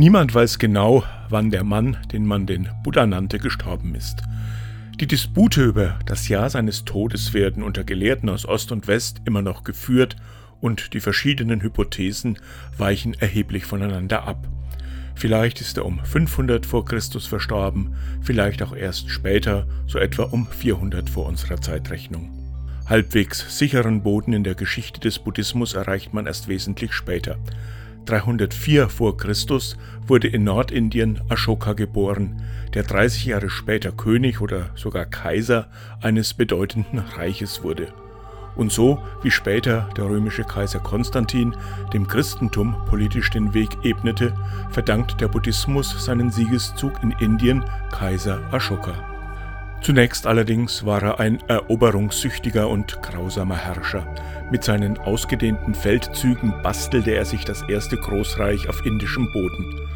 Niemand weiß genau, wann der Mann, den man den Buddha nannte, gestorben ist. Die Dispute über das Jahr seines Todes werden unter Gelehrten aus Ost und West immer noch geführt und die verschiedenen Hypothesen weichen erheblich voneinander ab. Vielleicht ist er um 500 vor Christus verstorben, vielleicht auch erst später, so etwa um 400 vor unserer Zeitrechnung. Halbwegs sicheren Boden in der Geschichte des Buddhismus erreicht man erst wesentlich später. 304 vor Christus wurde in Nordindien Ashoka geboren, der 30 Jahre später König oder sogar Kaiser eines bedeutenden Reiches wurde und so wie später der römische Kaiser Konstantin dem Christentum politisch den Weg ebnete, verdankt der Buddhismus seinen Siegeszug in Indien Kaiser Ashoka. Zunächst allerdings war er ein eroberungssüchtiger und grausamer Herrscher. Mit seinen ausgedehnten Feldzügen bastelte er sich das erste Großreich auf indischem Boden.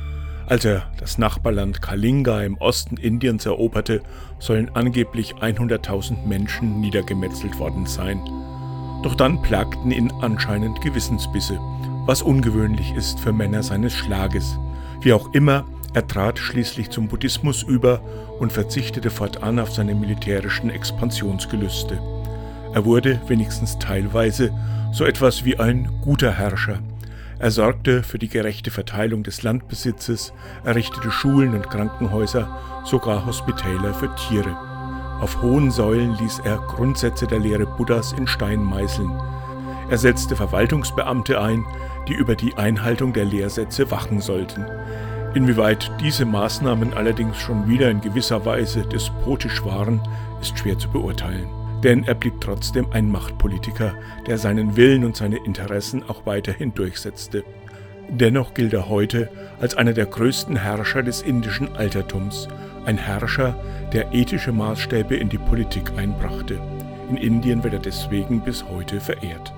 Als er das Nachbarland Kalinga im Osten Indiens eroberte, sollen angeblich 100.000 Menschen niedergemetzelt worden sein. Doch dann plagten ihn anscheinend Gewissensbisse, was ungewöhnlich ist für Männer seines Schlages. Wie auch immer, er trat schließlich zum Buddhismus über und verzichtete fortan auf seine militärischen Expansionsgelüste. Er wurde, wenigstens teilweise, so etwas wie ein guter Herrscher. Er sorgte für die gerechte Verteilung des Landbesitzes, errichtete Schulen und Krankenhäuser, sogar Hospitäler für Tiere. Auf hohen Säulen ließ er Grundsätze der Lehre Buddhas in Stein meißeln. Er setzte Verwaltungsbeamte ein, die über die Einhaltung der Lehrsätze wachen sollten. Inwieweit diese Maßnahmen allerdings schon wieder in gewisser Weise despotisch waren, ist schwer zu beurteilen. Denn er blieb trotzdem ein Machtpolitiker, der seinen Willen und seine Interessen auch weiterhin durchsetzte. Dennoch gilt er heute als einer der größten Herrscher des indischen Altertums, ein Herrscher, der ethische Maßstäbe in die Politik einbrachte. In Indien wird er deswegen bis heute verehrt.